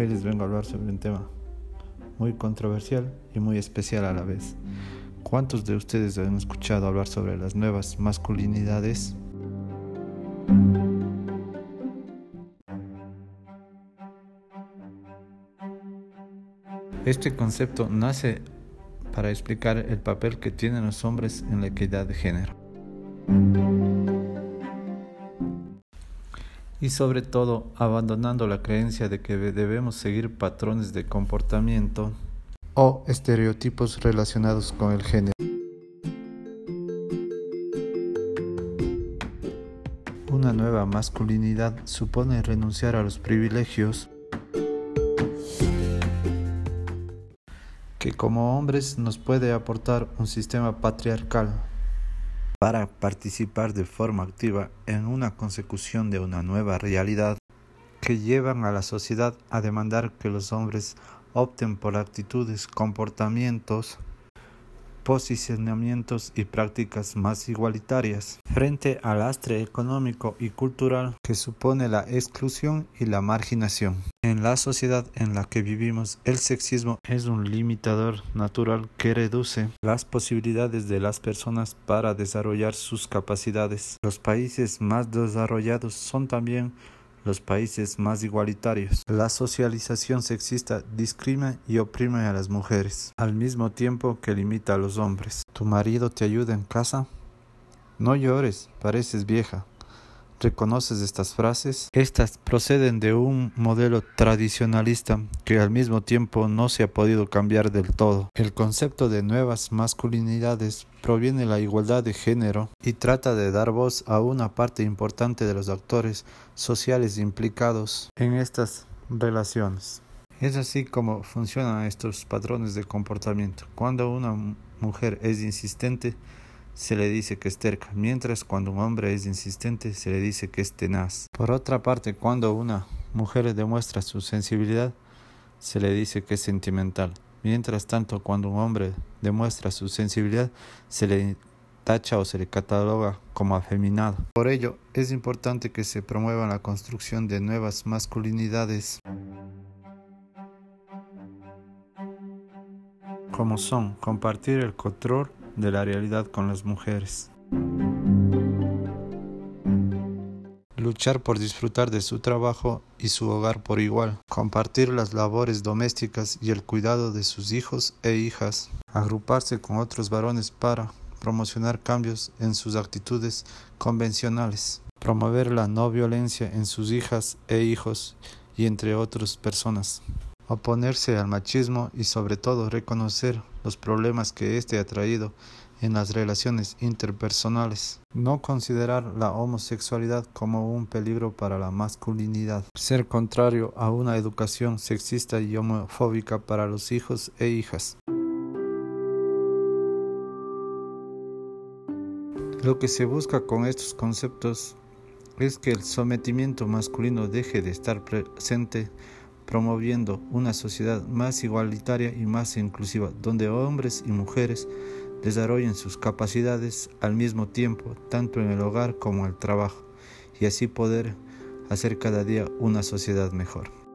Hoy les vengo a hablar sobre un tema muy controversial y muy especial a la vez. ¿Cuántos de ustedes han escuchado hablar sobre las nuevas masculinidades? Este concepto nace para explicar el papel que tienen los hombres en la equidad de género. Y sobre todo abandonando la creencia de que debemos seguir patrones de comportamiento o estereotipos relacionados con el género. Una nueva masculinidad supone renunciar a los privilegios que como hombres nos puede aportar un sistema patriarcal para participar de forma activa en una consecución de una nueva realidad que llevan a la sociedad a demandar que los hombres opten por actitudes, comportamientos, posicionamientos y prácticas más igualitarias frente al lastre económico y cultural que supone la exclusión y la marginación. En la sociedad en la que vivimos, el sexismo es un limitador natural que reduce las posibilidades de las personas para desarrollar sus capacidades. Los países más desarrollados son también los países más igualitarios. La socialización sexista discrimina y oprime a las mujeres, al mismo tiempo que limita a los hombres. ¿Tu marido te ayuda en casa? No llores, pareces vieja. ¿Reconoces estas frases? Estas proceden de un modelo tradicionalista que al mismo tiempo no se ha podido cambiar del todo. El concepto de nuevas masculinidades proviene de la igualdad de género y trata de dar voz a una parte importante de los actores sociales implicados en estas relaciones. Es así como funcionan estos patrones de comportamiento. Cuando una mujer es insistente, se le dice que es terca, mientras cuando un hombre es insistente se le dice que es tenaz. Por otra parte, cuando una mujer demuestra su sensibilidad, se le dice que es sentimental. Mientras tanto, cuando un hombre demuestra su sensibilidad, se le tacha o se le cataloga como afeminado. Por ello, es importante que se promueva la construcción de nuevas masculinidades como son compartir el control de la realidad con las mujeres. Luchar por disfrutar de su trabajo y su hogar por igual. Compartir las labores domésticas y el cuidado de sus hijos e hijas. Agruparse con otros varones para promocionar cambios en sus actitudes convencionales. Promover la no violencia en sus hijas e hijos y entre otras personas oponerse al machismo y sobre todo reconocer los problemas que éste ha traído en las relaciones interpersonales. No considerar la homosexualidad como un peligro para la masculinidad. Ser contrario a una educación sexista y homofóbica para los hijos e hijas. Lo que se busca con estos conceptos es que el sometimiento masculino deje de estar presente promoviendo una sociedad más igualitaria y más inclusiva, donde hombres y mujeres desarrollen sus capacidades al mismo tiempo, tanto en el hogar como en el trabajo, y así poder hacer cada día una sociedad mejor.